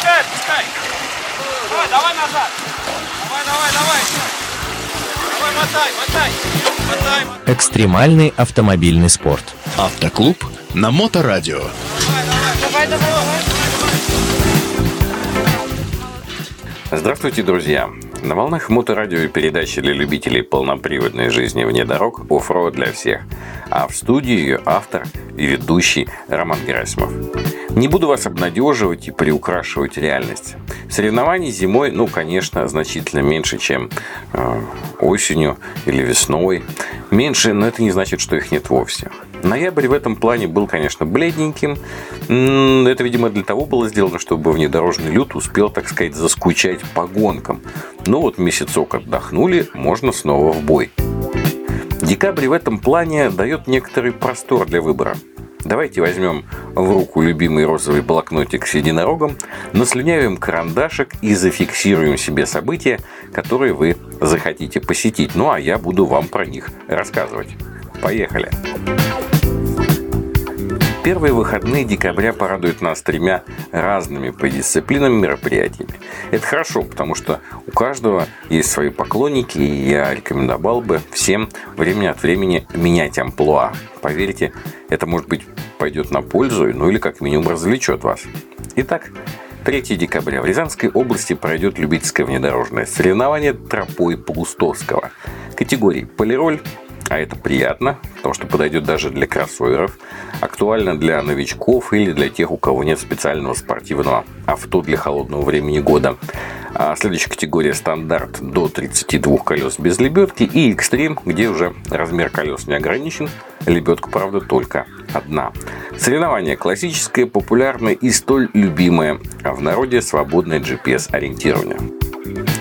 отпускай, отпускай. Давай, давай назад. Давай, давай, давай. Давай, мотай, мотай. Мотай, мотай. Экстремальный автомобильный спорт. Автоклуб на Моторадио. Давай, давай, давай. Здравствуйте, друзья! На волнах моторадио и передачи для любителей полноприводной жизни вне дорог оффроуд для всех. А в студии ее автор и ведущий Роман Герасимов. Не буду вас обнадеживать и приукрашивать реальность. Соревнований зимой, ну, конечно, значительно меньше, чем э, осенью или весной. Меньше, но это не значит, что их нет вовсе. Ноябрь в этом плане был, конечно, бледненьким. Это, видимо, для того было сделано, чтобы внедорожный люд успел, так сказать, заскучать по гонкам. Но вот месяцок отдохнули, можно снова в бой. Декабрь в этом плане дает некоторый простор для выбора. Давайте возьмем в руку любимый розовый блокнотик с единорогом, наслюнявим карандашик и зафиксируем себе события, которые вы захотите посетить. Ну а я буду вам про них рассказывать. Поехали! Первые выходные декабря порадуют нас тремя разными по дисциплинам мероприятиями. Это хорошо, потому что у каждого есть свои поклонники, и я рекомендовал бы всем время от времени менять амплуа. Поверьте, это, может быть, пойдет на пользу, ну или как минимум развлечет вас. Итак, 3 декабря в Рязанской области пройдет любительское внедорожное соревнование тропой Паустовского. Категории полироль, а это приятно, потому что подойдет даже для кроссоверов, актуально для новичков или для тех, у кого нет специального спортивного авто для холодного времени года. А следующая категория стандарт до 32 колес без лебедки и экстрим, где уже размер колес не ограничен, лебедка, правда, только одна. Соревнование классическое, популярное и столь любимое, а в народе свободное GPS-ориентирование.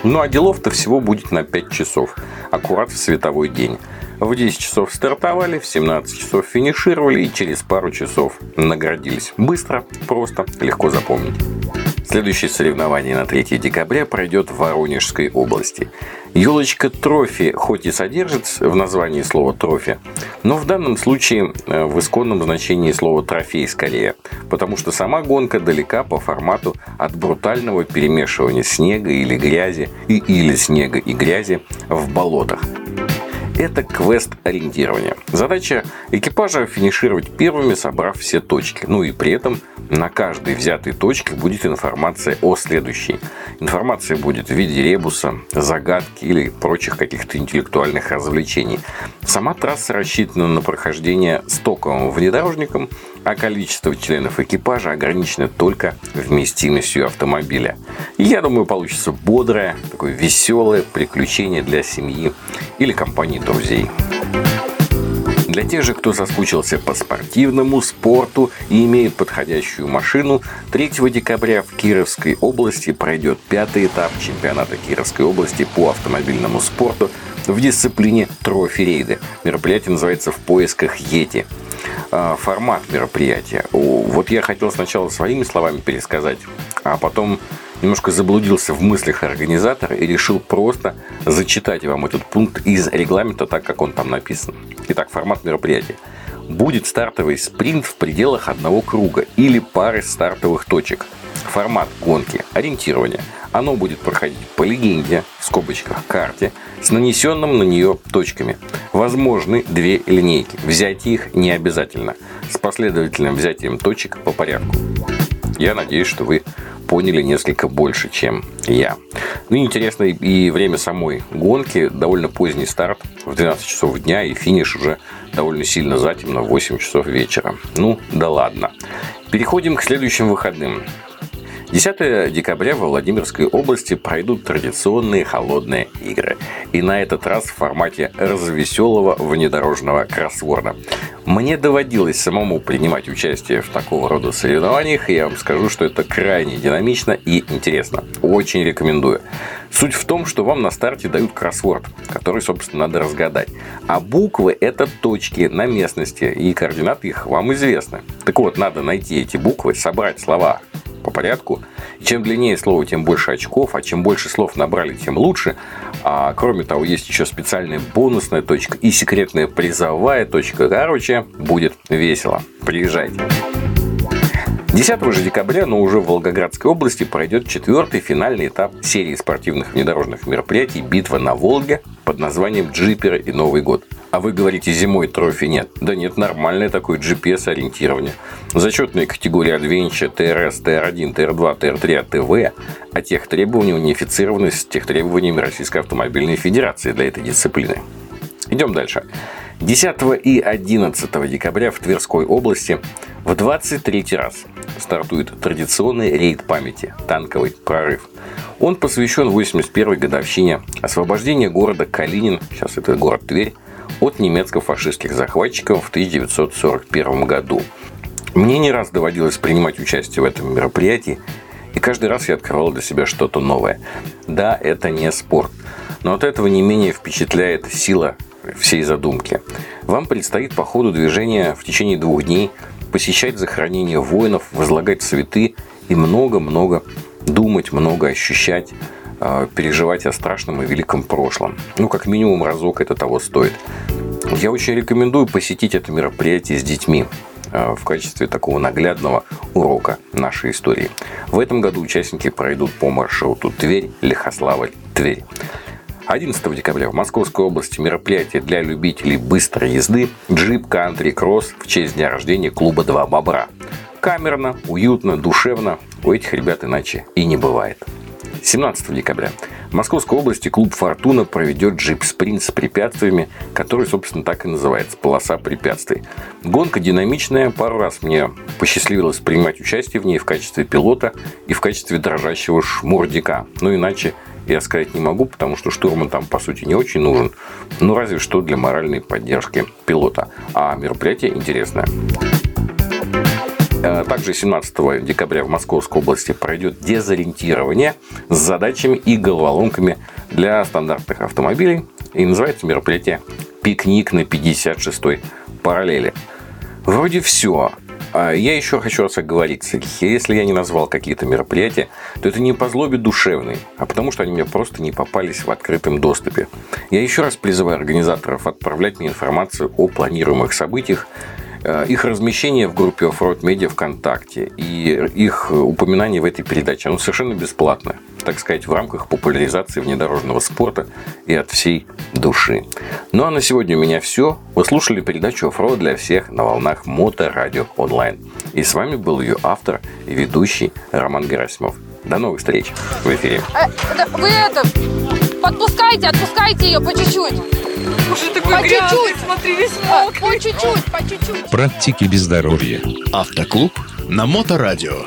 Ну а делов-то всего будет на 5 часов, аккурат в световой день. В 10 часов стартовали, в 17 часов финишировали и через пару часов наградились. Быстро, просто, легко запомнить. Следующее соревнование на 3 декабря пройдет в Воронежской области. Елочка трофи хоть и содержит в названии слово трофи, но в данном случае э, в исконном значении слова трофей скорее, потому что сама гонка далека по формату от брутального перемешивания снега или грязи и или снега и грязи в болотах это квест ориентирования. Задача экипажа финишировать первыми, собрав все точки. Ну и при этом на каждой взятой точке будет информация о следующей. Информация будет в виде ребуса, загадки или прочих каких-то интеллектуальных развлечений. Сама трасса рассчитана на прохождение стоковым внедорожником, а количество членов экипажа ограничено только вместимостью автомобиля. Я думаю, получится бодрое, такое веселое приключение для семьи или компании друзей. Для тех же, кто соскучился по спортивному спорту и имеет подходящую машину, 3 декабря в Кировской области пройдет пятый этап чемпионата Кировской области по автомобильному спорту в дисциплине трофи-рейды. Мероприятие называется «В поисках Йети». А, Формат мероприятия. Вот я хотел сначала своими словами пересказать, а потом немножко заблудился в мыслях организатора и решил просто зачитать вам этот пункт из регламента, так как он там написан. Итак, формат мероприятия. Будет стартовый спринт в пределах одного круга или пары стартовых точек. Формат гонки – ориентирование. Оно будет проходить по легенде, в скобочках, карте, с нанесенным на нее точками. Возможны две линейки. Взять их не обязательно. С последовательным взятием точек по порядку. Я надеюсь, что вы поняли несколько больше, чем я. Ну и интересно и время самой гонки. Довольно поздний старт в 12 часов дня и финиш уже довольно сильно затемно в 8 часов вечера. Ну, да ладно. Переходим к следующим выходным. 10 декабря во Владимирской области пройдут традиционные холодные игры. И на этот раз в формате развеселого внедорожного кроссворда. Мне доводилось самому принимать участие в такого рода соревнованиях, и я вам скажу, что это крайне динамично и интересно. Очень рекомендую. Суть в том, что вам на старте дают кроссворд, который, собственно, надо разгадать. А буквы – это точки на местности, и координаты их вам известны. Так вот, надо найти эти буквы, собрать слова по порядку. И чем длиннее слово, тем больше очков, а чем больше слов набрали, тем лучше. А кроме того, есть еще специальная бонусная точка и секретная призовая точка. Короче, будет весело. Приезжайте. 10 же декабря, но уже в Волгоградской области, пройдет четвертый финальный этап серии спортивных внедорожных мероприятий «Битва на Волге» под названием «Джиперы и Новый год». А вы говорите, зимой трофи нет. Да нет, нормальное такое GPS-ориентирование. Зачетные категории Adventure, TRS, TR1, TR2, TR3, АТВ, а тех требований унифицированы с тех требованиями Российской автомобильной федерации для этой дисциплины. Идем дальше. 10 и 11 декабря в Тверской области в 23 раз стартует традиционный рейд памяти «Танковый прорыв». Он посвящен 81-й годовщине освобождения города Калинин, сейчас это город Тверь, от немецко-фашистских захватчиков в 1941 году. Мне не раз доводилось принимать участие в этом мероприятии, и каждый раз я открывал для себя что-то новое. Да, это не спорт, но от этого не менее впечатляет сила всей задумки. Вам предстоит по ходу движения в течение двух дней посещать захоронения воинов, возлагать цветы и много-много думать, много ощущать, переживать о страшном и великом прошлом. Ну, как минимум разок это того стоит. Я очень рекомендую посетить это мероприятие с детьми а, в качестве такого наглядного урока нашей истории. В этом году участники пройдут по маршруту Тверь, Лихославль, Тверь. 11 декабря в Московской области мероприятие для любителей быстрой езды «Джип Кантри Кросс» в честь дня рождения клуба «Два бобра». Камерно, уютно, душевно. У этих ребят иначе и не бывает. 17 декабря в Московской области клуб «Фортуна» проведет джип-спринт с препятствиями, который, собственно, так и называется – полоса препятствий. Гонка динамичная. Пару раз мне посчастливилось принимать участие в ней в качестве пилота и в качестве дрожащего шмурдика. Ну, иначе я сказать не могу, потому что штурман там, по сути, не очень нужен. Ну, разве что для моральной поддержки пилота. А мероприятие интересное. Э, также 17 декабря в Московской области пройдет дезориентирование с задачами и головоломками для стандартных автомобилей. И называется мероприятие «Пикник на 56-й параллели». Вроде все. А я еще хочу раз оговориться. Если я не назвал какие-то мероприятия, то это не по злобе душевной, а потому что они мне просто не попались в открытом доступе. Я еще раз призываю организаторов отправлять мне информацию о планируемых событиях их размещение в группе Offroad Media ВКонтакте и их упоминание в этой передаче, оно совершенно бесплатно, так сказать, в рамках популяризации внедорожного спорта и от всей души. Ну а на сегодня у меня все. Вы слушали передачу Offroad для всех на волнах Моторадио онлайн. И с вами был ее автор и ведущий Роман Герасимов. До новых встреч в эфире. Э, вы это, подпускайте, отпускайте ее по чуть-чуть. Уже такой По грязный, чуть-чуть. смотри, весь А, мокрый. По чуть-чуть, по чуть-чуть. Практики без здоровья. Автоклуб на Моторадио.